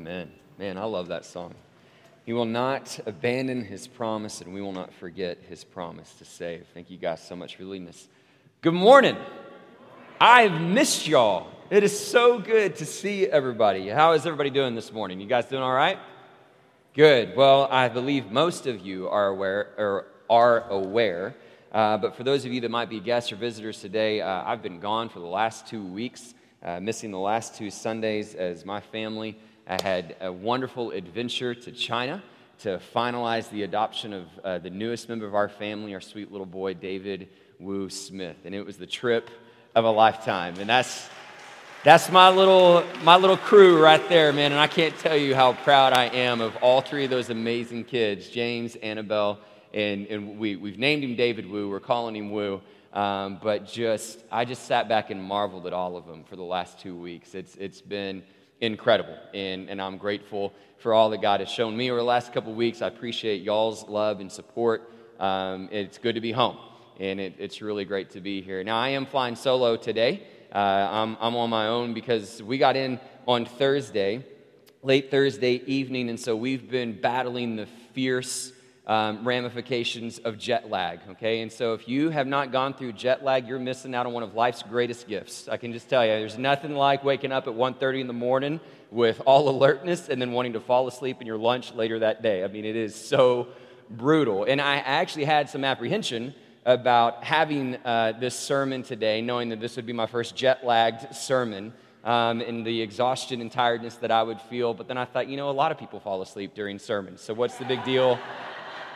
Amen. Man, I love that song. He will not abandon his promise, and we will not forget his promise to save. Thank you guys so much for leading us. Good morning. I've missed y'all. It is so good to see everybody. How is everybody doing this morning? You guys doing all right? Good. Well, I believe most of you are aware or are aware. Uh, but for those of you that might be guests or visitors today, uh, I've been gone for the last two weeks, uh, missing the last two Sundays as my family I had a wonderful adventure to China to finalize the adoption of uh, the newest member of our family, our sweet little boy, David Wu Smith. And it was the trip of a lifetime. And that's, that's my, little, my little crew right there, man. And I can't tell you how proud I am of all three of those amazing kids James, Annabelle, and, and we, we've named him David Wu. We're calling him Wu. Um, but just, I just sat back and marveled at all of them for the last two weeks. It's, it's been incredible. And, and I'm grateful for all that God has shown me over the last couple weeks. I appreciate y'all's love and support. Um, it's good to be home, and it, it's really great to be here. Now, I am flying solo today. Uh, I'm, I'm on my own because we got in on Thursday, late Thursday evening, and so we've been battling the fierce um, ramifications of jet lag, okay? And so if you have not gone through jet lag, you're missing out on one of life's greatest gifts. I can just tell you, there's nothing like waking up at 1.30 in the morning with all alertness and then wanting to fall asleep in your lunch later that day. I mean, it is so brutal. And I actually had some apprehension about having uh, this sermon today, knowing that this would be my first jet lagged sermon. Um, and the exhaustion and tiredness that I would feel. But then I thought, you know, a lot of people fall asleep during sermons. So what's the big deal?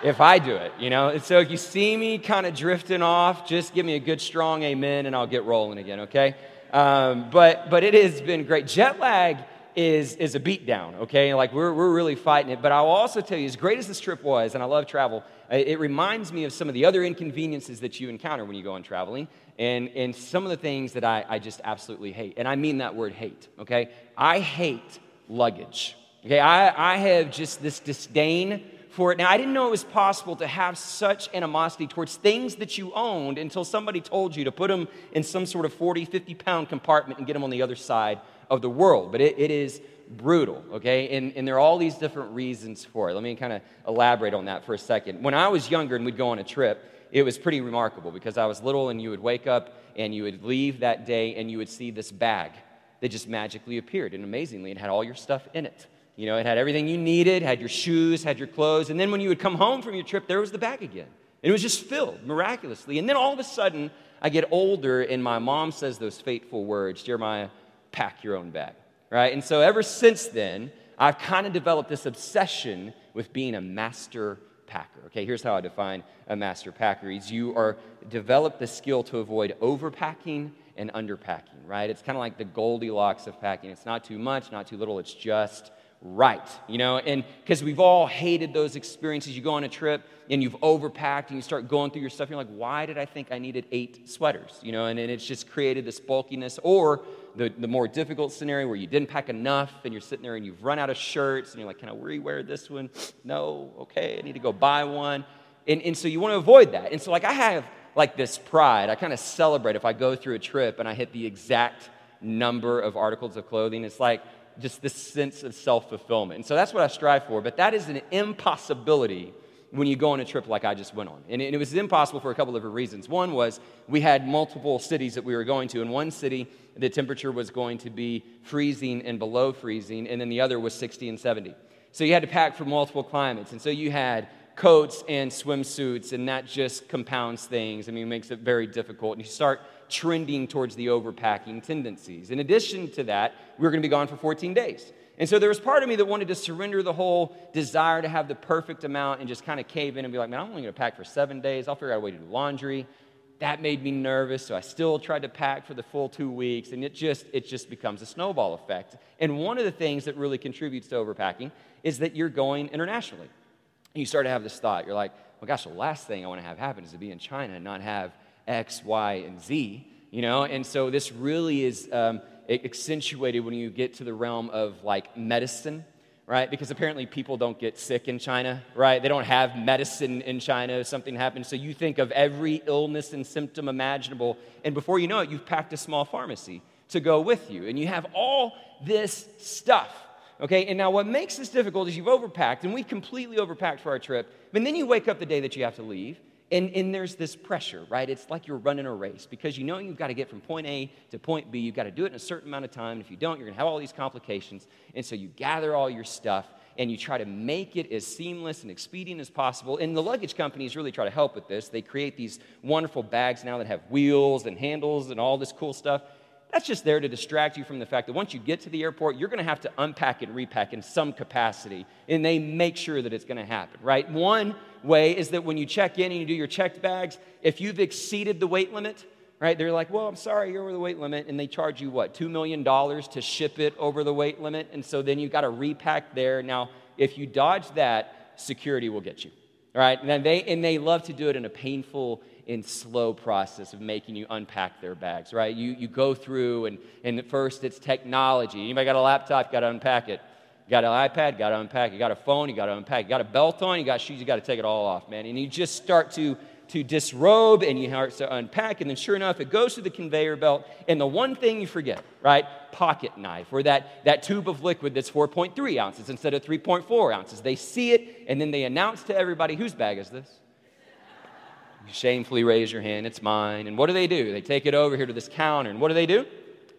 If I do it, you know? And so if you see me kind of drifting off, just give me a good strong amen and I'll get rolling again, okay? Um, but, but it has been great. Jet lag is, is a beatdown, okay? Like we're, we're really fighting it. But I'll also tell you, as great as this trip was, and I love travel, it reminds me of some of the other inconveniences that you encounter when you go on traveling and, and some of the things that I, I just absolutely hate. And I mean that word hate, okay? I hate luggage, okay? I, I have just this disdain for it. Now, I didn't know it was possible to have such animosity towards things that you owned until somebody told you to put them in some sort of 40, 50 pound compartment and get them on the other side of the world. But it, it is brutal, okay? And, and there are all these different reasons for it. Let me kind of elaborate on that for a second. When I was younger and we'd go on a trip, it was pretty remarkable because I was little and you would wake up and you would leave that day and you would see this bag that just magically appeared. And amazingly, it had all your stuff in it. You know, it had everything you needed, had your shoes, had your clothes. And then when you would come home from your trip, there was the bag again. And it was just filled miraculously. And then all of a sudden, I get older, and my mom says those fateful words Jeremiah, pack your own bag. Right? And so ever since then, I've kind of developed this obsession with being a master packer. Okay, here's how I define a master packer is you are develop the skill to avoid overpacking and underpacking, right? It's kind of like the Goldilocks of packing. It's not too much, not too little, it's just right, you know, and because we've all hated those experiences. You go on a trip and you've overpacked and you start going through your stuff. You're like, why did I think I needed eight sweaters, you know, and, and it's just created this bulkiness. Or the, the more difficult scenario where you didn't pack enough and you're sitting there and you've run out of shirts and you're like, can I rewear this one? No, okay, I need to go buy one. And, and so you want to avoid that. And so, like, I have like this pride. I kind of celebrate if I go through a trip and I hit the exact number of articles of clothing. It's like, just this sense of self fulfillment. And so that's what I strive for, but that is an impossibility when you go on a trip like I just went on. And it was impossible for a couple of different reasons. One was we had multiple cities that we were going to. In one city, the temperature was going to be freezing and below freezing, and then the other was 60 and 70. So you had to pack for multiple climates. And so you had coats and swimsuits, and that just compounds things. I mean, it makes it very difficult. And you start trending towards the overpacking tendencies. In addition to that, we were going to be gone for 14 days. And so there was part of me that wanted to surrender the whole desire to have the perfect amount and just kind of cave in and be like, man, I'm only going to pack for seven days. I'll figure out a way to do laundry. That made me nervous, so I still tried to pack for the full two weeks, and it just it just becomes a snowball effect. And one of the things that really contributes to overpacking is that you're going internationally. And you start to have this thought. You're like, well, gosh, the last thing I want to have happen is to be in China and not have X, Y, and Z, you know? And so this really is um, accentuated when you get to the realm of like medicine, right? Because apparently people don't get sick in China, right? They don't have medicine in China if something happens. So you think of every illness and symptom imaginable, and before you know it, you've packed a small pharmacy to go with you. And you have all this stuff Okay, and now what makes this difficult is you've overpacked, and we completely overpacked for our trip, and then you wake up the day that you have to leave, and, and there's this pressure, right? It's like you're running a race because you know you've got to get from point A to point B. You've got to do it in a certain amount of time. If you don't, you're going to have all these complications. And so you gather all your stuff and you try to make it as seamless and expedient as possible. And the luggage companies really try to help with this. They create these wonderful bags now that have wheels and handles and all this cool stuff. That's just there to distract you from the fact that once you get to the airport, you're going to have to unpack and repack in some capacity, and they make sure that it's going to happen, right? One way is that when you check in and you do your checked bags, if you've exceeded the weight limit, right, they're like, well, I'm sorry, you're over the weight limit, and they charge you, what, $2 million to ship it over the weight limit, and so then you've got to repack there. Now, if you dodge that, security will get you, right? And they, and they love to do it in a painful and slow process of making you unpack their bags, right? You, you go through, and, and first it's technology. Anybody got a laptop? Got to unpack it. You got an iPad? Got to unpack. You got a phone? You got to unpack. You got a belt on? You got shoes? You got to take it all off, man. And you just start to to disrobe and you start to unpack. And then, sure enough, it goes to the conveyor belt. And the one thing you forget, right? Pocket knife or that, that tube of liquid that's 4.3 ounces instead of 3.4 ounces. They see it and then they announce to everybody, whose bag is this? Shamefully raise your hand, it's mine. And what do they do? They take it over here to this counter. And what do they do?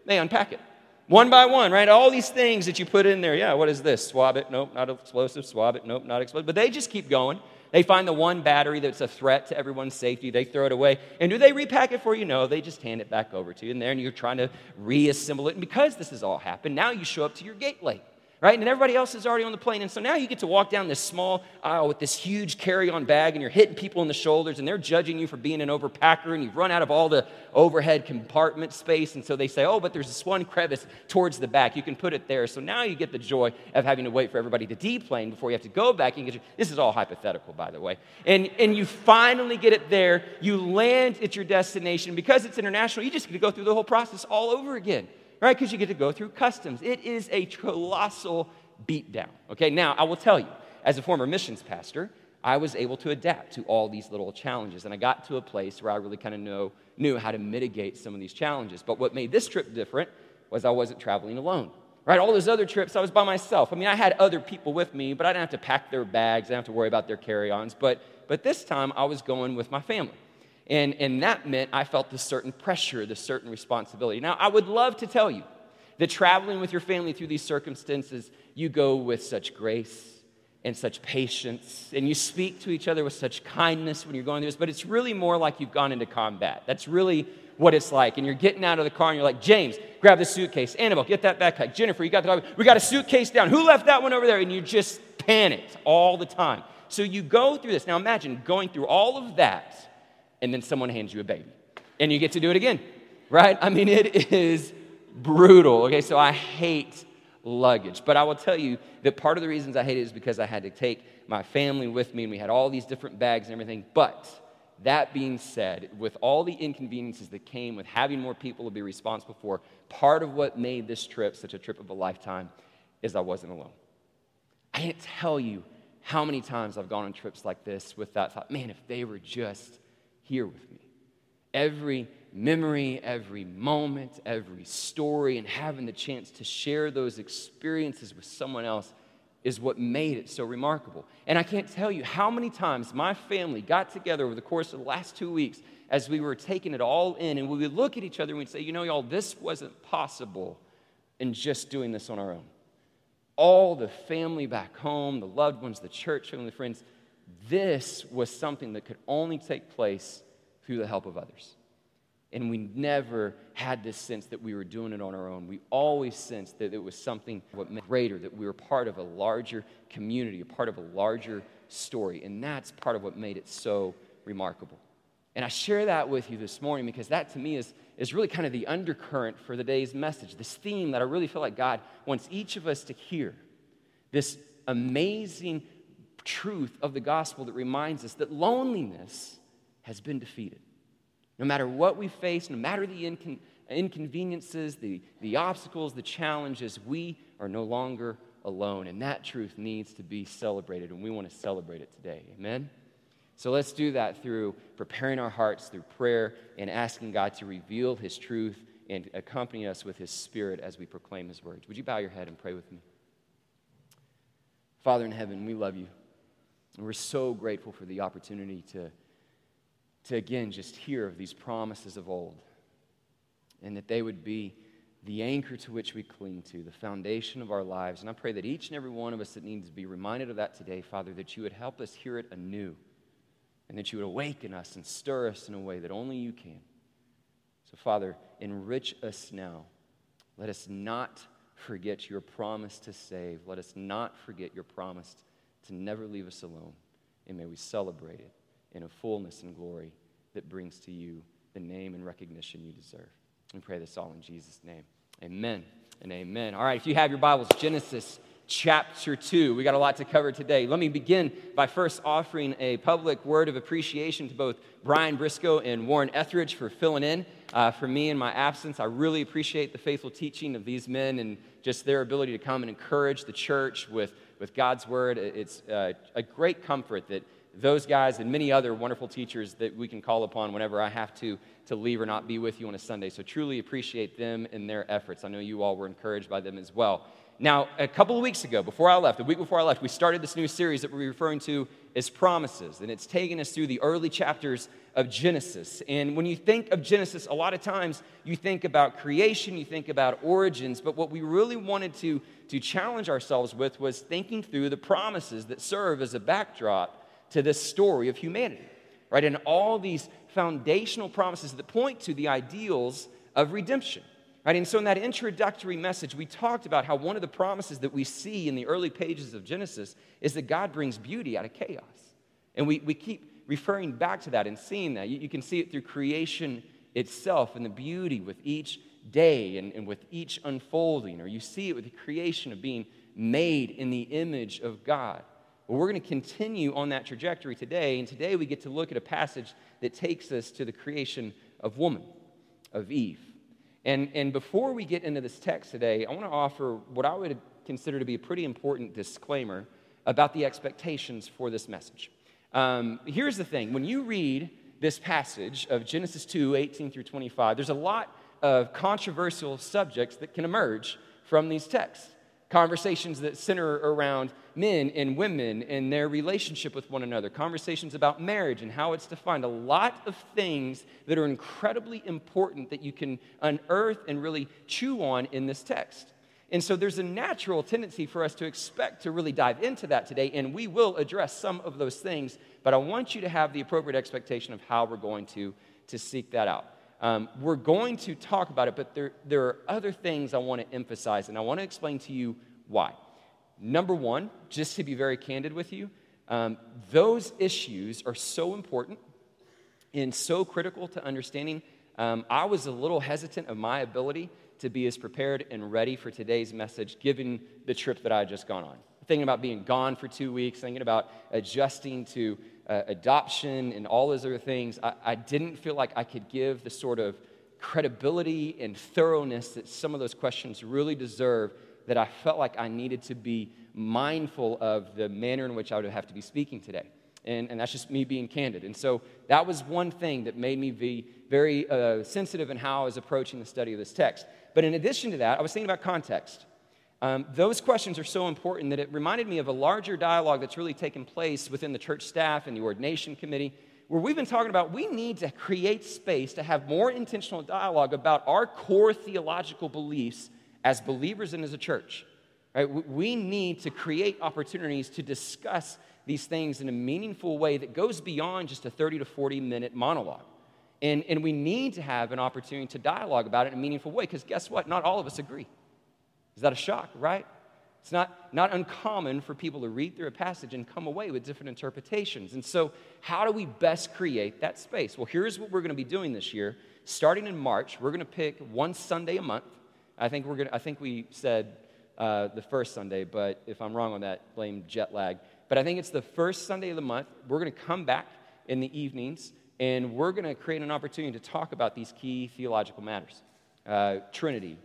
They unpack it. One by one, right? All these things that you put in there. Yeah, what is this? Swab it. Nope, not explosive. Swab it. Nope, not explosive. But they just keep going. They find the one battery that's a threat to everyone's safety. They throw it away. And do they repack it for you? No, they just hand it back over to you. And there, and you're trying to reassemble it. And because this has all happened, now you show up to your gate late right? And everybody else is already on the plane. And so now you get to walk down this small aisle with this huge carry on bag, and you're hitting people in the shoulders, and they're judging you for being an overpacker, and you've run out of all the overhead compartment space. And so they say, oh, but there's this one crevice towards the back. You can put it there. So now you get the joy of having to wait for everybody to deplane before you have to go back and get your, this is all hypothetical, by the way. And, and you finally get it there. You land at your destination. Because it's international, you just get to go through the whole process all over again right? Because you get to go through customs. It is a colossal beatdown. Okay, now I will tell you, as a former missions pastor, I was able to adapt to all these little challenges. And I got to a place where I really kind of know, knew how to mitigate some of these challenges. But what made this trip different was I wasn't traveling alone. Right? All those other trips, I was by myself. I mean, I had other people with me, but I didn't have to pack their bags. I didn't have to worry about their carry ons. But, but this time, I was going with my family. And, and that meant I felt this certain pressure, this certain responsibility. Now, I would love to tell you that traveling with your family through these circumstances, you go with such grace and such patience, and you speak to each other with such kindness when you're going through this, but it's really more like you've gone into combat. That's really what it's like. And you're getting out of the car and you're like, James, grab the suitcase. Annabelle, get that backpack. Jennifer, you got the We got a suitcase down. Who left that one over there? And you just panic all the time. So you go through this. Now imagine going through all of that and then someone hands you a baby. And you get to do it again, right? I mean, it is brutal. Okay, so I hate luggage. But I will tell you that part of the reasons I hate it is because I had to take my family with me and we had all these different bags and everything. But that being said, with all the inconveniences that came with having more people to be responsible for, part of what made this trip such a trip of a lifetime is I wasn't alone. I can't tell you how many times I've gone on trips like this with that thought, man, if they were just here with me. Every memory, every moment, every story, and having the chance to share those experiences with someone else is what made it so remarkable. And I can't tell you how many times my family got together over the course of the last two weeks as we were taking it all in, and we would look at each other and we'd say, you know, y'all, this wasn't possible in just doing this on our own. All the family back home, the loved ones, the church, family, friends, this was something that could only take place through the help of others. And we never had this sense that we were doing it on our own. We always sensed that it was something greater, that we were part of a larger community, a part of a larger story. And that's part of what made it so remarkable. And I share that with you this morning because that to me is, is really kind of the undercurrent for the day's message, this theme that I really feel like God wants each of us to hear. This amazing truth of the gospel that reminds us that loneliness has been defeated. No matter what we face, no matter the incon- inconveniences, the, the obstacles, the challenges, we are no longer alone. And that truth needs to be celebrated, and we want to celebrate it today. Amen? So let's do that through preparing our hearts through prayer and asking God to reveal His truth and accompany us with His Spirit as we proclaim His words. Would you bow your head and pray with me? Father in heaven, we love you. And we're so grateful for the opportunity to, to again just hear of these promises of old and that they would be the anchor to which we cling to, the foundation of our lives. And I pray that each and every one of us that needs to be reminded of that today, Father, that you would help us hear it anew and that you would awaken us and stir us in a way that only you can. So, Father, enrich us now. Let us not forget your promise to save. Let us not forget your promise to never leave us alone. And may we celebrate it in a fullness and glory that brings to you the name and recognition you deserve. We pray this all in Jesus' name. Amen and amen. All right, if you have your Bibles, Genesis chapter 2. We got a lot to cover today. Let me begin by first offering a public word of appreciation to both Brian Briscoe and Warren Etheridge for filling in uh, for me in my absence. I really appreciate the faithful teaching of these men and just their ability to come and encourage the church with, with God's word. It's uh, a great comfort that those guys and many other wonderful teachers that we can call upon whenever I have to to leave or not be with you on a Sunday. So truly appreciate them and their efforts. I know you all were encouraged by them as well. Now, a couple of weeks ago, before I left, a week before I left, we started this new series that we're referring to as Promises, and it's taken us through the early chapters of Genesis. And when you think of Genesis, a lot of times you think about creation, you think about origins, but what we really wanted to, to challenge ourselves with was thinking through the promises that serve as a backdrop to this story of humanity, right? And all these foundational promises that point to the ideals of redemption. Right? And so, in that introductory message, we talked about how one of the promises that we see in the early pages of Genesis is that God brings beauty out of chaos. And we, we keep referring back to that and seeing that. You, you can see it through creation itself and the beauty with each day and, and with each unfolding, or you see it with the creation of being made in the image of God. Well, we're going to continue on that trajectory today, and today we get to look at a passage that takes us to the creation of woman, of Eve. And, and before we get into this text today, I want to offer what I would consider to be a pretty important disclaimer about the expectations for this message. Um, here's the thing when you read this passage of Genesis 2 18 through 25, there's a lot of controversial subjects that can emerge from these texts conversations that center around men and women and their relationship with one another, conversations about marriage and how it's defined, a lot of things that are incredibly important that you can unearth and really chew on in this text. And so there's a natural tendency for us to expect to really dive into that today, and we will address some of those things, but I want you to have the appropriate expectation of how we're going to, to seek that out. Um, we're going to talk about it, but there, there are other things I want to emphasize, and I want to explain to you why. Number one, just to be very candid with you, um, those issues are so important and so critical to understanding. Um, I was a little hesitant of my ability to be as prepared and ready for today's message given the trip that I had just gone on. Thinking about being gone for two weeks, thinking about adjusting to uh, adoption and all those other things, I, I didn't feel like I could give the sort of credibility and thoroughness that some of those questions really deserve that I felt like I needed to be mindful of the manner in which I would have to be speaking today. And, and that's just me being candid. And so that was one thing that made me be very uh, sensitive in how I was approaching the study of this text. But in addition to that, I was thinking about context. Um, those questions are so important that it reminded me of a larger dialogue that's really taken place within the church staff and the ordination committee, where we've been talking about we need to create space to have more intentional dialogue about our core theological beliefs as believers and as a church. Right? We need to create opportunities to discuss these things in a meaningful way that goes beyond just a 30 to 40 minute monologue. And, and we need to have an opportunity to dialogue about it in a meaningful way because guess what? Not all of us agree. Is that a shock, right? It's not, not uncommon for people to read through a passage and come away with different interpretations. And so, how do we best create that space? Well, here's what we're going to be doing this year. Starting in March, we're going to pick one Sunday a month. I think, we're gonna, I think we said uh, the first Sunday, but if I'm wrong on that, blame jet lag. But I think it's the first Sunday of the month. We're going to come back in the evenings and we're going to create an opportunity to talk about these key theological matters uh, Trinity,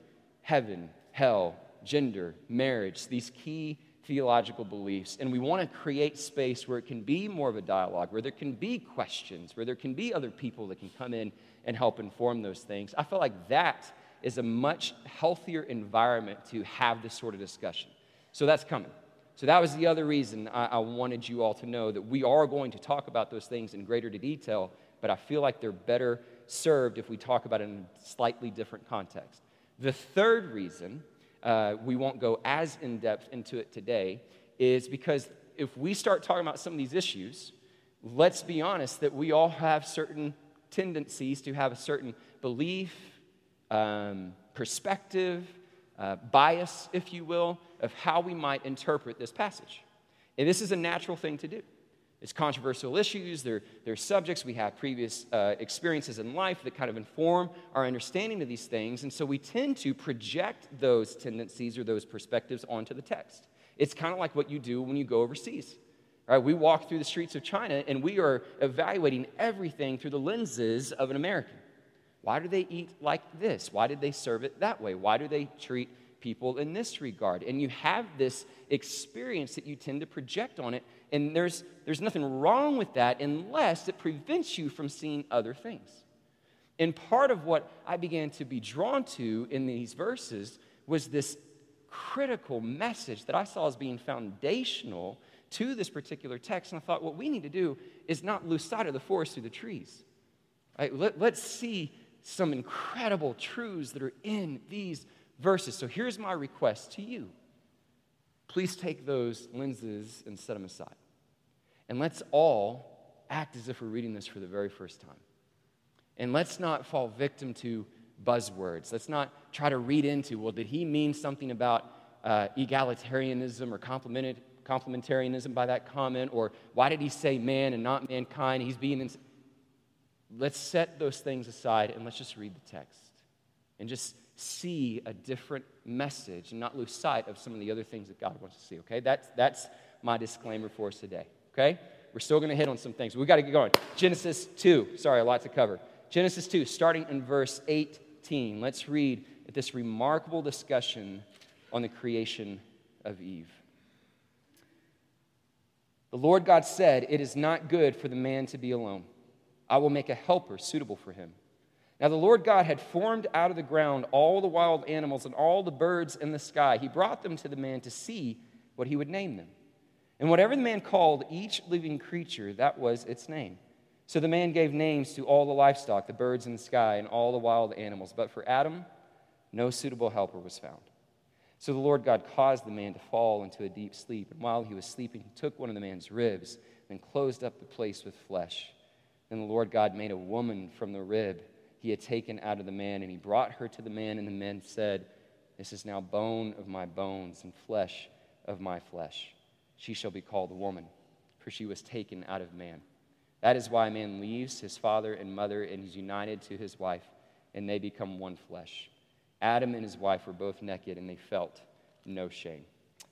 heaven, hell, gender, marriage, these key theological beliefs. And we want to create space where it can be more of a dialogue, where there can be questions, where there can be other people that can come in and help inform those things. I feel like that is a much healthier environment to have this sort of discussion. So that's coming. So that was the other reason I, I wanted you all to know that we are going to talk about those things in greater detail, but I feel like they're better served if we talk about it in a slightly different context. The third reason uh, we won't go as in depth into it today is because if we start talking about some of these issues, let's be honest that we all have certain tendencies to have a certain belief, um, perspective, uh, bias, if you will, of how we might interpret this passage. And this is a natural thing to do. It's controversial issues, they're, they're subjects. We have previous uh, experiences in life that kind of inform our understanding of these things. And so we tend to project those tendencies or those perspectives onto the text. It's kind of like what you do when you go overseas. Right? We walk through the streets of China and we are evaluating everything through the lenses of an American. Why do they eat like this? Why did they serve it that way? Why do they treat people in this regard? And you have this experience that you tend to project on it, and there's, there's nothing wrong with that unless it prevents you from seeing other things. And part of what I began to be drawn to in these verses was this critical message that I saw as being foundational to this particular text. And I thought, what we need to do is not lose sight of the forest through the trees. Right? Let, let's see some incredible truths that are in these verses. So here's my request to you please take those lenses and set them aside. And let's all act as if we're reading this for the very first time. And let's not fall victim to buzzwords. Let's not try to read into, well, did he mean something about uh, egalitarianism or complementarianism by that comment? Or why did he say man and not mankind? He's being. Ins- let's set those things aside and let's just read the text and just see a different message and not lose sight of some of the other things that God wants to see, okay? That's, that's my disclaimer for us today, okay? We're still going to hit on some things. we got to get going. Genesis 2. Sorry, a lot to cover. Genesis 2, starting in verse 18. Let's read this remarkable discussion on the creation of Eve. The Lord God said, It is not good for the man to be alone. I will make a helper suitable for him. Now, the Lord God had formed out of the ground all the wild animals and all the birds in the sky. He brought them to the man to see what he would name them. And whatever the man called each living creature, that was its name. So the man gave names to all the livestock, the birds in the sky, and all the wild animals. But for Adam, no suitable helper was found. So the Lord God caused the man to fall into a deep sleep. And while he was sleeping, he took one of the man's ribs and closed up the place with flesh. Then the Lord God made a woman from the rib he had taken out of the man, and he brought her to the man, and the man said, This is now bone of my bones and flesh of my flesh. She shall be called woman, for she was taken out of man. That is why man leaves his father and mother and is united to his wife, and they become one flesh. Adam and his wife were both naked, and they felt no shame.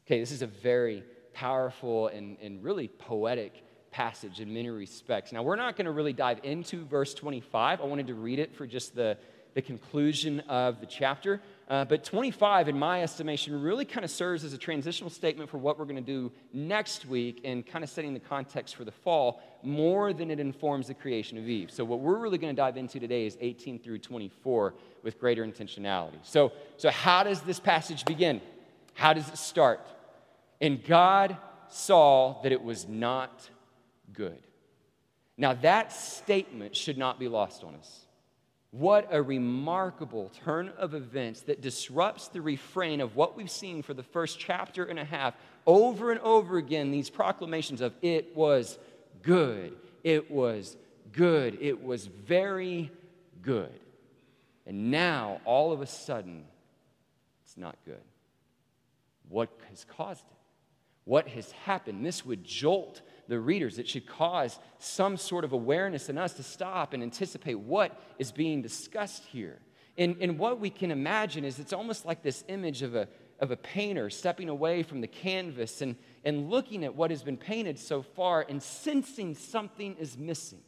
Okay, this is a very powerful and, and really poetic passage in many respects. Now, we're not going to really dive into verse 25. I wanted to read it for just the, the conclusion of the chapter. Uh, but 25, in my estimation, really kind of serves as a transitional statement for what we're going to do next week and kind of setting the context for the fall more than it informs the creation of Eve. So, what we're really going to dive into today is 18 through 24 with greater intentionality. So, so how does this passage begin? How does it start? And God saw that it was not good. Now, that statement should not be lost on us. What a remarkable turn of events that disrupts the refrain of what we've seen for the first chapter and a half over and over again these proclamations of it was good, it was good, it was very good. And now, all of a sudden, it's not good. What has caused it? What has happened? This would jolt the readers. It should cause some sort of awareness in us to stop and anticipate what is being discussed here. And, and what we can imagine is it's almost like this image of a, of a painter stepping away from the canvas and, and looking at what has been painted so far and sensing something is missing.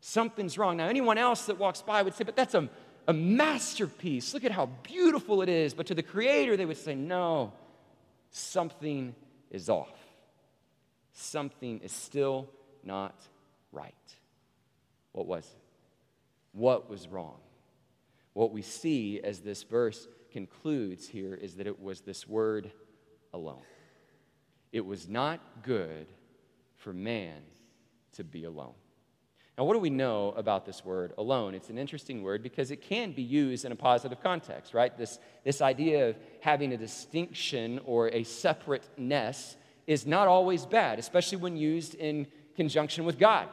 Something's wrong. Now, anyone else that walks by would say, but that's a, a masterpiece. Look at how beautiful it is. But to the creator, they would say, no, something is off something is still not right. What was it? What was wrong? What we see as this verse concludes here is that it was this word alone. it was not good for man to be alone. Now, what do we know about this word alone? It's an interesting word because it can be used in a positive context, right? This, this idea of having a distinction or a separateness is not always bad, especially when used in conjunction with God,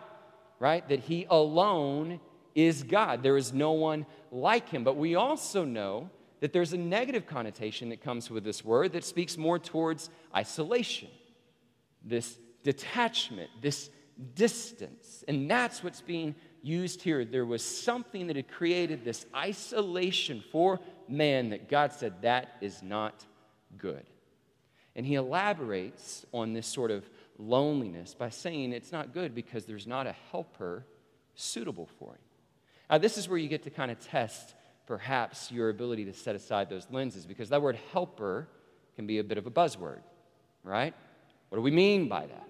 right? That He alone is God. There is no one like Him. But we also know that there's a negative connotation that comes with this word that speaks more towards isolation, this detachment, this distance. And that's what's being used here. There was something that had created this isolation for man that God said that is not good. And he elaborates on this sort of loneliness by saying it's not good because there's not a helper suitable for him. Now, this is where you get to kind of test perhaps your ability to set aside those lenses because that word helper can be a bit of a buzzword, right? What do we mean by that?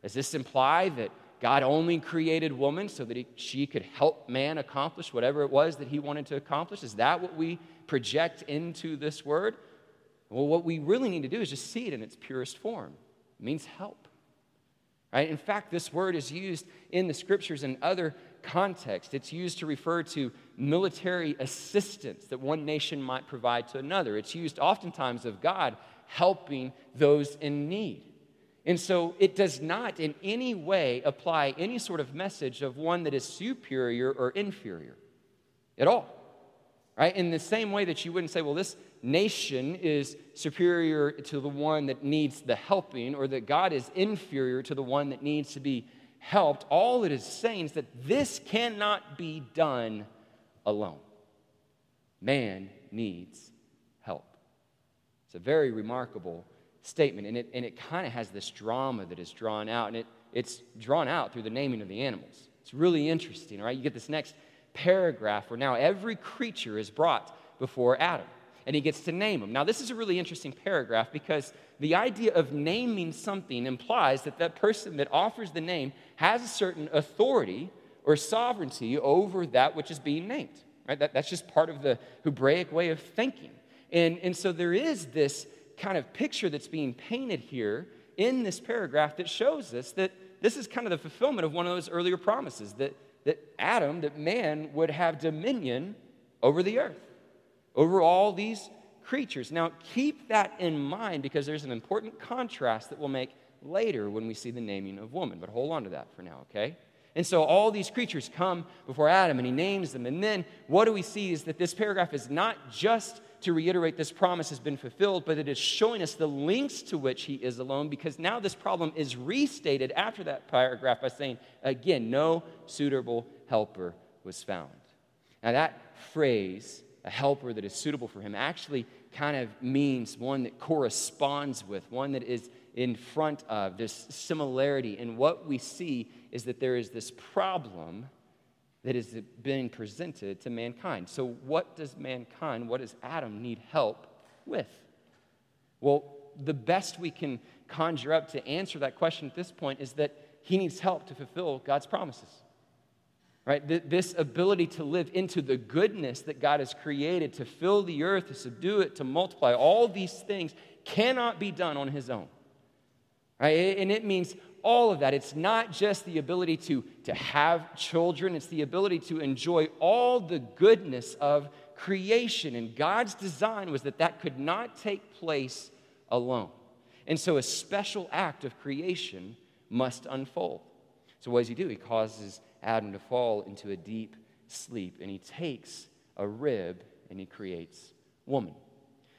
Does this imply that God only created woman so that he, she could help man accomplish whatever it was that he wanted to accomplish? Is that what we project into this word? Well, what we really need to do is just see it in its purest form. It means help. Right? In fact, this word is used in the scriptures in other contexts. It's used to refer to military assistance that one nation might provide to another. It's used oftentimes of God helping those in need. And so it does not in any way apply any sort of message of one that is superior or inferior at all. Right? In the same way that you wouldn't say, well, this nation is superior to the one that needs the helping, or that God is inferior to the one that needs to be helped. All it is saying is that this cannot be done alone. Man needs help. It's a very remarkable statement. And it, and it kind of has this drama that is drawn out, and it, it's drawn out through the naming of the animals. It's really interesting, right? You get this next paragraph where now every creature is brought before Adam, and he gets to name them. Now, this is a really interesting paragraph because the idea of naming something implies that that person that offers the name has a certain authority or sovereignty over that which is being named. Right? That, that's just part of the Hebraic way of thinking. And, and so there is this kind of picture that's being painted here in this paragraph that shows us that this is kind of the fulfillment of one of those earlier promises that, that Adam, that man would have dominion over the earth, over all these creatures. Now, keep that in mind because there's an important contrast that we'll make later when we see the naming of woman. But hold on to that for now, okay? And so all these creatures come before Adam and he names them. And then what do we see is that this paragraph is not just to reiterate this promise has been fulfilled, but it is showing us the links to which he is alone because now this problem is restated after that paragraph by saying, again, no suitable helper was found. Now, that phrase, a helper that is suitable for him, actually kind of means one that corresponds with, one that is in front of, this similarity. And what we see is that there is this problem that is being presented to mankind. So, what does mankind, what does Adam need help with? Well, the best we can conjure up to answer that question at this point is that he needs help to fulfill God's promises. Right? This ability to live into the goodness that God has created, to fill the earth, to subdue it, to multiply, all these things cannot be done on his own. Right? And it means all of that. It's not just the ability to, to have children, it's the ability to enjoy all the goodness of creation. And God's design was that that could not take place alone. And so a special act of creation must unfold. So, what does he do? He causes Adam to fall into a deep sleep, and he takes a rib and he creates woman.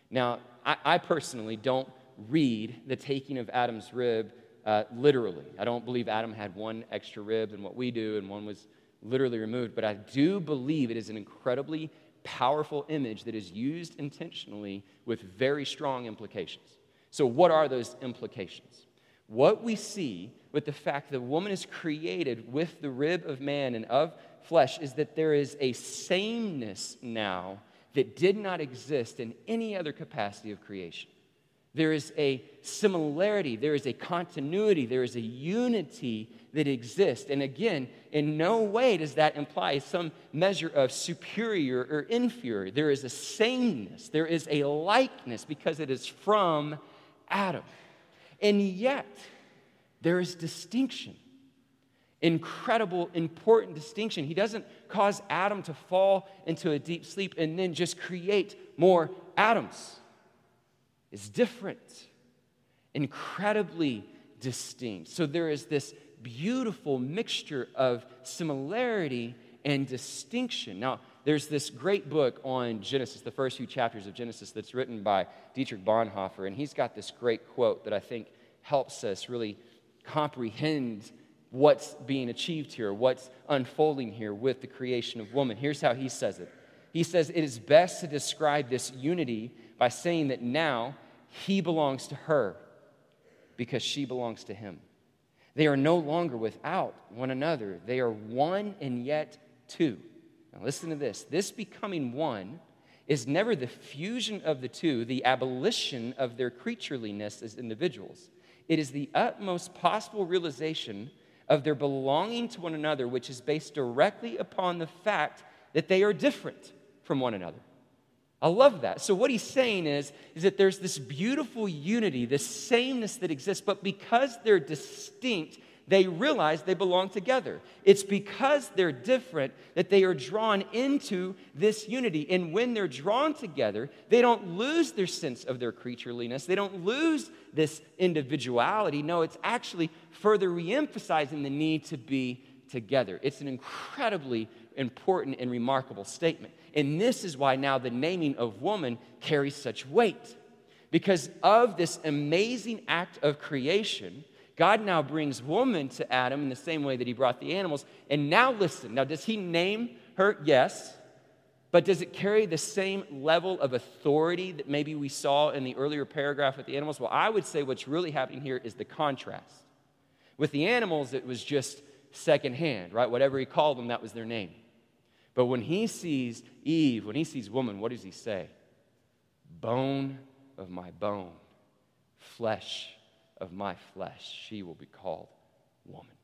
Now, I, I personally don't read the taking of Adam's rib uh, literally. I don't believe Adam had one extra rib than what we do, and one was literally removed, but I do believe it is an incredibly powerful image that is used intentionally with very strong implications. So, what are those implications? What we see with the fact that woman is created with the rib of man and of flesh is that there is a sameness now that did not exist in any other capacity of creation. There is a similarity, there is a continuity, there is a unity that exists. And again, in no way does that imply some measure of superior or inferior. There is a sameness, there is a likeness because it is from Adam. And yet, there is distinction. Incredible, important distinction. He doesn't cause Adam to fall into a deep sleep and then just create more Adams. It's different, incredibly distinct. So there is this beautiful mixture of similarity and distinction. Now, there's this great book on Genesis, the first few chapters of Genesis, that's written by Dietrich Bonhoeffer, and he's got this great quote that I think helps us really comprehend what's being achieved here, what's unfolding here with the creation of woman. Here's how he says it He says, It is best to describe this unity by saying that now he belongs to her because she belongs to him. They are no longer without one another, they are one and yet two. Now, listen to this this becoming one is never the fusion of the two, the abolition of their creatureliness as individuals. It is the utmost possible realization of their belonging to one another, which is based directly upon the fact that they are different from one another. I love that. So, what he's saying is, is that there's this beautiful unity, this sameness that exists, but because they're distinct, they realize they belong together. It's because they're different that they are drawn into this unity. And when they're drawn together, they don't lose their sense of their creatureliness. They don't lose this individuality. No, it's actually further reemphasizing the need to be together. It's an incredibly important and remarkable statement. And this is why now the naming of woman carries such weight. Because of this amazing act of creation, God now brings woman to Adam in the same way that he brought the animals. And now listen. Now, does he name her? Yes. But does it carry the same level of authority that maybe we saw in the earlier paragraph with the animals? Well, I would say what's really happening here is the contrast. With the animals, it was just secondhand, right? Whatever he called them, that was their name. But when he sees Eve, when he sees woman, what does he say? Bone of my bone, flesh of my flesh, she will be called woman.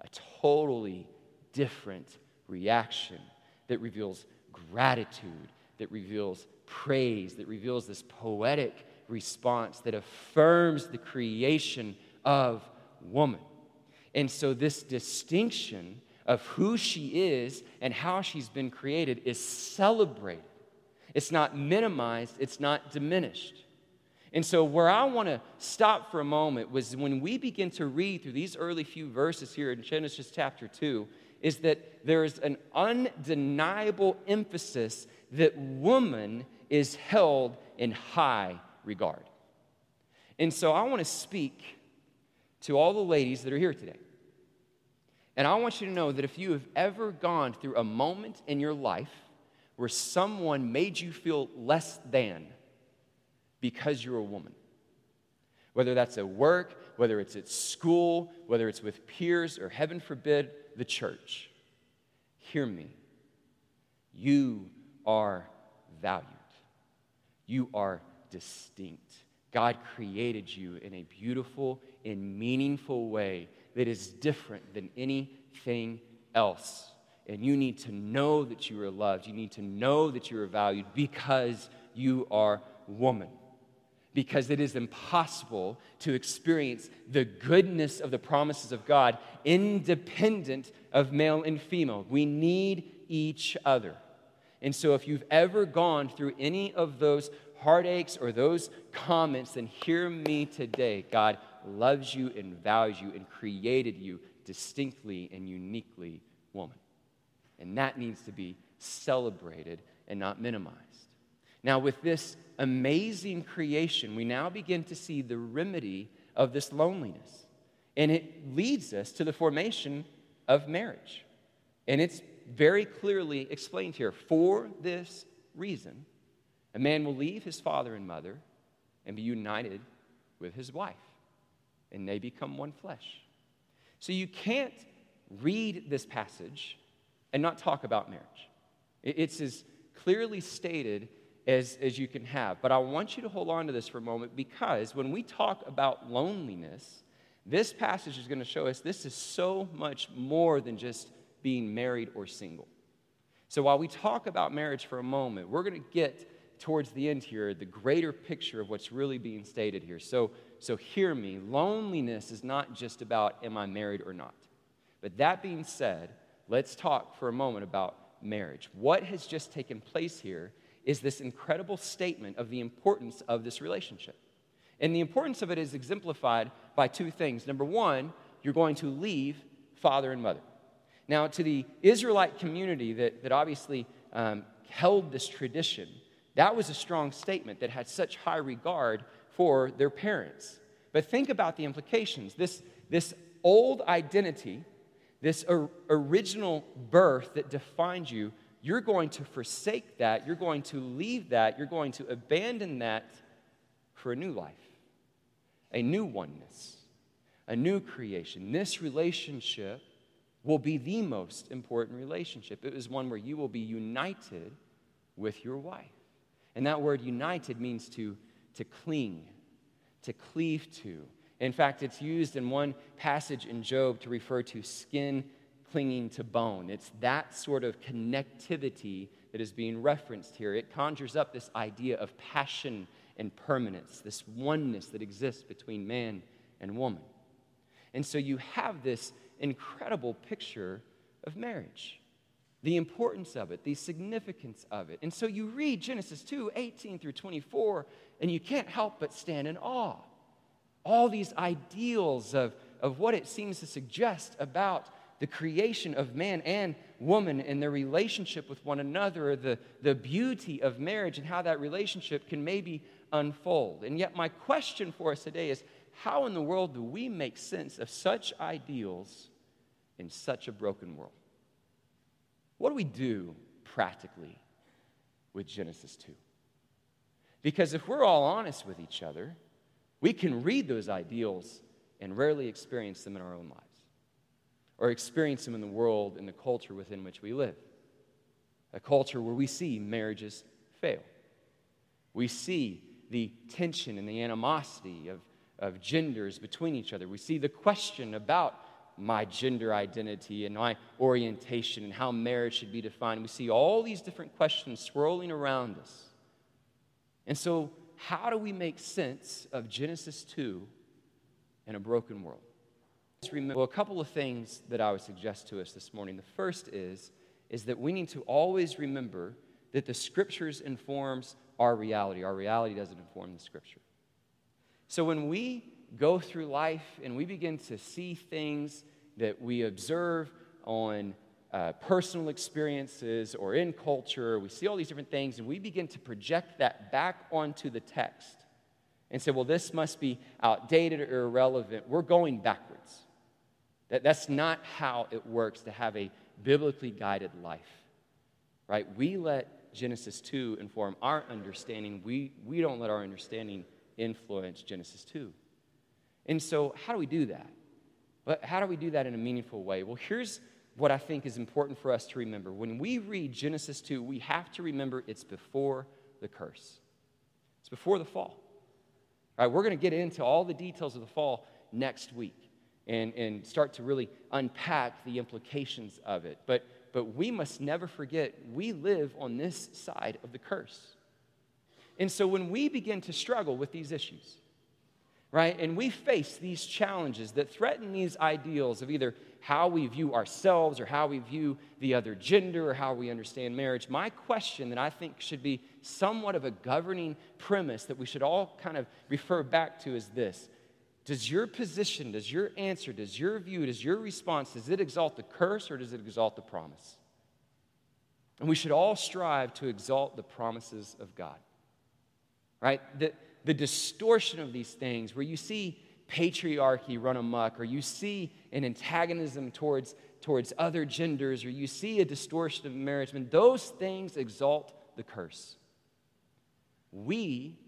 A totally different reaction that reveals gratitude, that reveals praise, that reveals this poetic response that affirms the creation of woman. And so, this distinction of who she is and how she's been created is celebrated. It's not minimized, it's not diminished. And so, where I want to stop for a moment was when we begin to read through these early few verses here in Genesis chapter 2, is that there is an undeniable emphasis that woman is held in high regard. And so, I want to speak to all the ladies that are here today. And I want you to know that if you have ever gone through a moment in your life where someone made you feel less than because you're a woman, whether that's at work, whether it's at school, whether it's with peers, or heaven forbid, the church, hear me. You are valued, you are distinct. God created you in a beautiful and meaningful way that is different than anything else. And you need to know that you are loved. You need to know that you are valued because you are woman. Because it is impossible to experience the goodness of the promises of God independent of male and female. We need each other. And so, if you've ever gone through any of those heartaches or those comments, then hear me today. God loves you and values you and created you distinctly and uniquely woman. And that needs to be celebrated and not minimized. Now, with this amazing creation, we now begin to see the remedy of this loneliness. And it leads us to the formation of marriage. And it's very clearly explained here. For this reason, a man will leave his father and mother and be united with his wife, and they become one flesh. So you can't read this passage and not talk about marriage. It's as clearly stated as, as you can have. But I want you to hold on to this for a moment because when we talk about loneliness, this passage is going to show us this is so much more than just being married or single. So while we talk about marriage for a moment, we're going to get towards the end here the greater picture of what's really being stated here. So so hear me. Loneliness is not just about am I married or not. But that being said, let's talk for a moment about marriage. What has just taken place here is this incredible statement of the importance of this relationship. And the importance of it is exemplified by two things. Number one, you're going to leave father and mother. Now, to the Israelite community that, that obviously um, held this tradition, that was a strong statement that had such high regard for their parents. But think about the implications. This, this old identity, this or, original birth that defined you, you're going to forsake that. You're going to leave that. You're going to abandon that for a new life, a new oneness, a new creation. This relationship will be the most important relationship. It is one where you will be united with your wife. And that word united means to, to cling, to cleave to. In fact, it's used in one passage in Job to refer to skin clinging to bone. It's that sort of connectivity that is being referenced here. It conjures up this idea of passion and permanence, this oneness that exists between man and woman. And so you have this incredible picture of marriage the importance of it, the significance of it. And so you read Genesis 2 18 through 24, and you can't help but stand in awe. All these ideals of, of what it seems to suggest about the creation of man and woman and their relationship with one another, the, the beauty of marriage and how that relationship can maybe unfold. And yet, my question for us today is how in the world do we make sense of such ideals in such a broken world? What do we do practically with Genesis 2? Because if we're all honest with each other, we can read those ideals and rarely experience them in our own lives or experience them in the world and the culture within which we live. A culture where we see marriages fail. We see the tension and the animosity of, of genders between each other. We see the question about my gender identity and my orientation and how marriage should be defined. We see all these different questions swirling around us. And so, how do we make sense of Genesis 2 in a broken world? Just Remember, well, a couple of things that I would suggest to us this morning. The first is, is that we need to always remember that the scriptures informs our reality. Our reality doesn't inform the scripture. So when we go through life and we begin to see things that we observe on uh, personal experiences or in culture, we see all these different things, and we begin to project that back onto the text and say, well, this must be outdated or irrelevant. We're going backwards. That, that's not how it works to have a biblically guided life, right? We let Genesis 2 inform our understanding. We, we don't let our understanding influence Genesis 2. And so, how do we do that? But how do we do that in a meaningful way? Well, here's what I think is important for us to remember. When we read Genesis 2, we have to remember it's before the curse, it's before the fall. All right, we're going to get into all the details of the fall next week and, and start to really unpack the implications of it. But, but we must never forget we live on this side of the curse. And so when we begin to struggle with these issues, right? And we face these challenges that threaten these ideals of either how we view ourselves or how we view the other gender or how we understand marriage. My question that I think should be somewhat of a governing premise that we should all kind of refer back to is this Does your position, does your answer, does your view, does your response, does it exalt the curse or does it exalt the promise? And we should all strive to exalt the promises of God. Right? That the distortion of these things, where you see patriarchy run amok, or you see an antagonism towards, towards other genders, or you see a distortion of marriage, and those things exalt the curse. We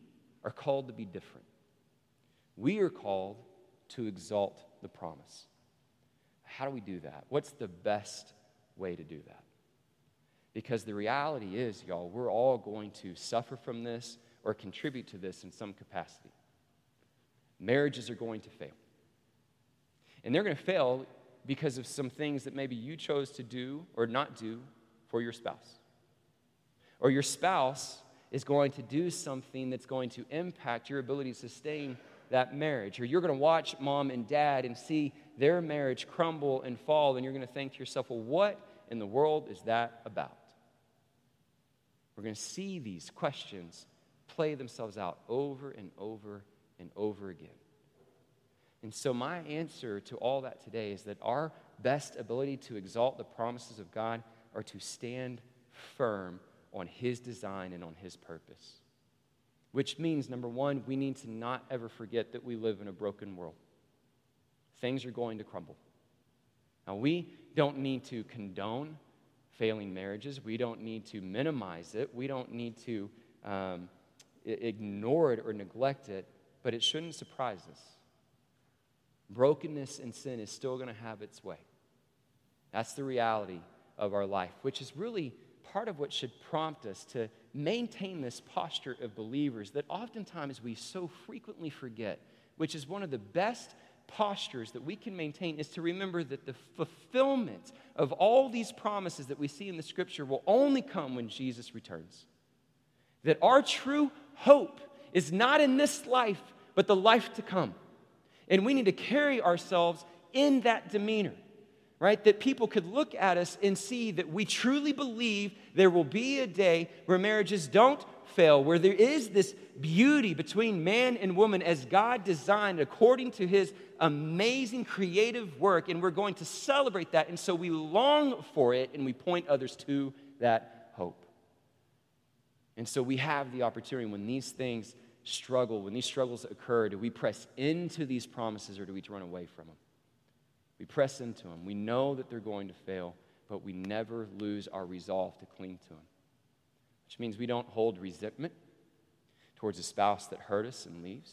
are called to be different. We are called to exalt the promise. How do we do that? What's the best way to do that? Because the reality is, y'all, we're all going to suffer from this or contribute to this in some capacity. Marriages are going to fail. And they're going to fail because of some things that maybe you chose to do or not do for your spouse. Or your spouse is going to do something that's going to impact your ability to sustain that marriage. Or you're going to watch mom and dad and see their marriage crumble and fall, and you're going to think to yourself, well, what in the world is that about? We're going to see these questions play themselves out over and over and over again. And so, my answer to all that today is that our best ability to exalt the promises of God are to stand firm on His design and on His purpose. Which means, number one, we need to not ever forget that we live in a broken world. Things are going to crumble. Now, we don't need to condone failing marriages. We don't need to minimize it. We don't need to um, ignore it or neglect it, but it shouldn't surprise us. Brokenness and sin is still going to have its way. That's the reality of our life, which is really part of what should prompt us to maintain this posture of believers that oftentimes we so frequently forget, which is one of the best postures that we can maintain is to remember that the fulfillment of all these promises that we see in the scripture will only come when Jesus returns. That our true hope is not in this life, but the life to come. And we need to carry ourselves in that demeanor right? That people could look at us and see that we truly believe there will be a day where marriages don't fail, where there is this beauty between man and woman as God designed according to his amazing creative work, and we're going to celebrate that. And so we long for it and we point others to that hope. And so we have the opportunity when these things struggle, when these struggles occur, do we press into these promises or do we run away from them? We press into them. We know that they're going to fail, but we never lose our resolve to cling to them. Which means we don't hold resentment towards a spouse that hurt us and leaves.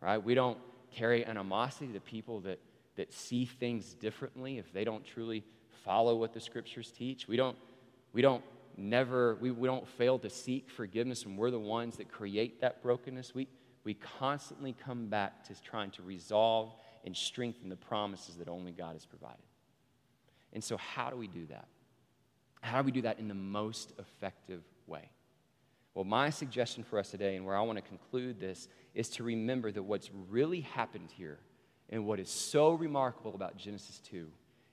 Right? We don't carry animosity to people that, that see things differently if they don't truly follow what the scriptures teach. We don't, we don't never, we, we don't fail to seek forgiveness and we're the ones that create that brokenness. We, we constantly come back to trying to resolve and strengthen the promises that only God has provided. And so, how do we do that? How do we do that in the most effective way? Well, my suggestion for us today, and where I want to conclude this, is to remember that what's really happened here and what is so remarkable about Genesis 2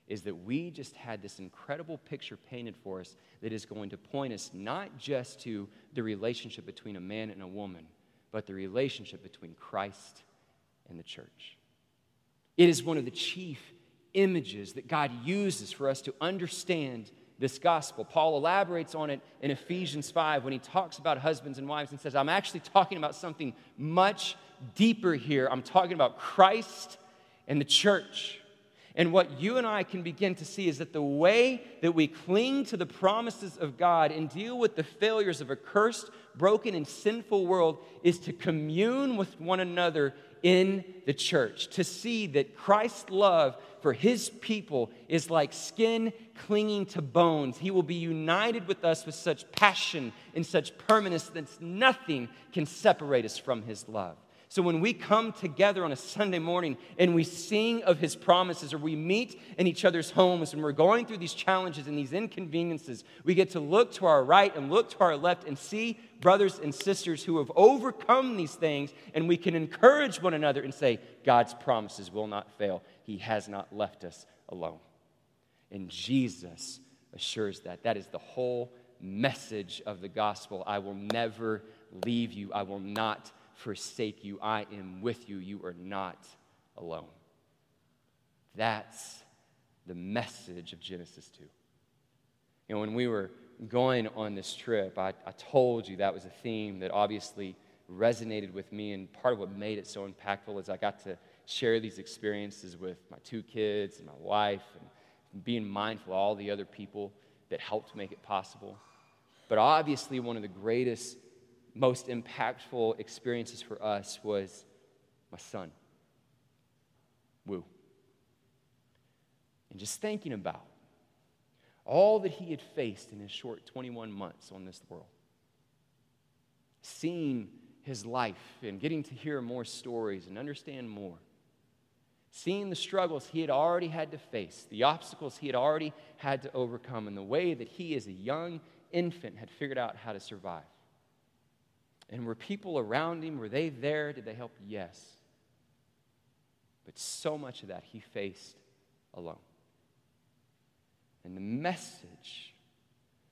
is that we just had this incredible picture painted for us that is going to point us not just to the relationship between a man and a woman, but the relationship between Christ and the church. It is one of the chief images that God uses for us to understand this gospel. Paul elaborates on it in Ephesians 5 when he talks about husbands and wives and says, I'm actually talking about something much deeper here. I'm talking about Christ and the church. And what you and I can begin to see is that the way that we cling to the promises of God and deal with the failures of a cursed, broken, and sinful world is to commune with one another in the church, to see that Christ's love for his people is like skin clinging to bones. He will be united with us with such passion and such permanence that nothing can separate us from his love. So when we come together on a Sunday morning and we sing of his promises or we meet in each other's homes and we're going through these challenges and these inconveniences, we get to look to our right and look to our left and see brothers and sisters who have overcome these things and we can encourage one another and say, God's promises will not fail. He has not left us alone. And Jesus assures that. That is the whole message of the gospel. I will never leave you. I will not forsake you. I am with you. You are not alone. That's the message of Genesis 2. You know, when we were going on this trip, I, I told you that was a theme that obviously resonated with me, and part of what made it so impactful is I got to share these experiences with my two kids and my wife, and being mindful of all the other people that helped make it possible. But obviously, one of the greatest most impactful experiences for us was my son, Woo. And just thinking about all that he had faced in his short 21 months on this world, seeing his life and getting to hear more stories and understand more, seeing the struggles he had already had to face, the obstacles he had already had to overcome, and the way that he, as a young infant, had figured out how to survive. And were people around him, were they there? Did they help? Yes. But so much of that he faced alone. And the message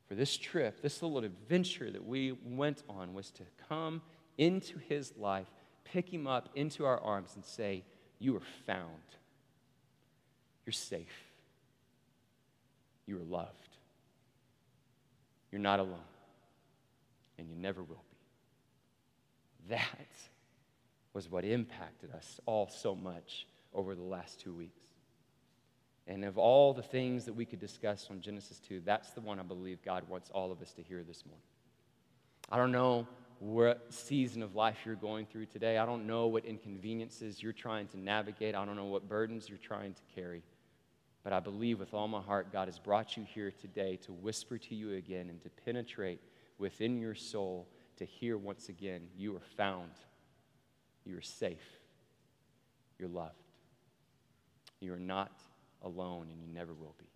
for this trip, this little adventure that we went on, was to come into his life, pick him up into our arms, and say, You are found. You're safe. You are loved. You're not alone. And you never will. That was what impacted us all so much over the last two weeks. And of all the things that we could discuss on Genesis 2, that's the one I believe God wants all of us to hear this morning. I don't know what season of life you're going through today. I don't know what inconveniences you're trying to navigate. I don't know what burdens you're trying to carry. But I believe with all my heart, God has brought you here today to whisper to you again and to penetrate within your soul to hear once again you are found, you are safe, you're loved, you are not alone, and you never will be.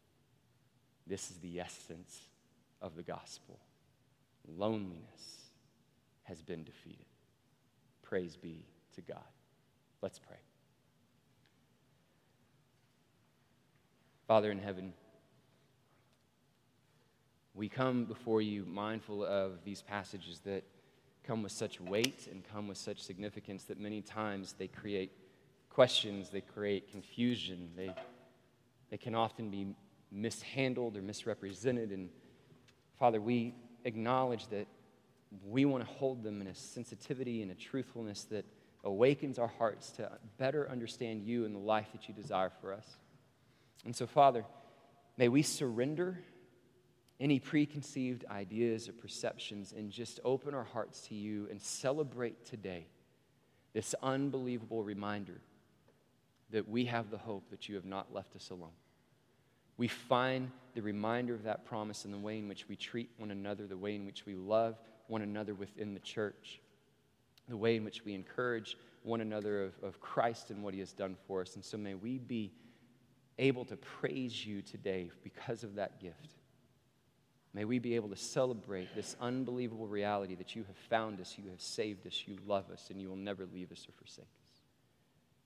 This is the essence of the gospel. Loneliness has been defeated. Praise be to God. Let's pray. Father in heaven, we come before you mindful of these passages that come with such weight and come with such significance that many times they create questions, they create confusion, they they can often be mishandled or misrepresented. And Father, we acknowledge that we want to hold them in a sensitivity and a truthfulness that awakens our hearts to better understand you and the life that you desire for us. And so, Father, may we surrender any preconceived ideas or perceptions and just open our hearts to you and celebrate today this unbelievable reminder that we have the hope that you have not left us alone. We find the reminder of that promise in the way in which we treat one another, the way in which we love one another within the church, the way in which we encourage one another of, of Christ and what he has done for us. And so may we be able to praise you today because of that gift. May we be able to celebrate this unbelievable reality that you have found us, you have saved us, you love us, and you will never leave us or forsake us.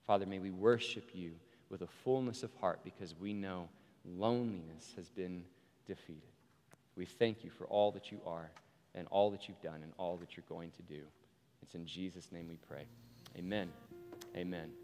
Father, may we worship you with a fullness of heart because we know loneliness has been defeated. We thank you for all that you are and all that you've done and all that you're going to do. It's in Jesus' name we pray. Amen. Amen.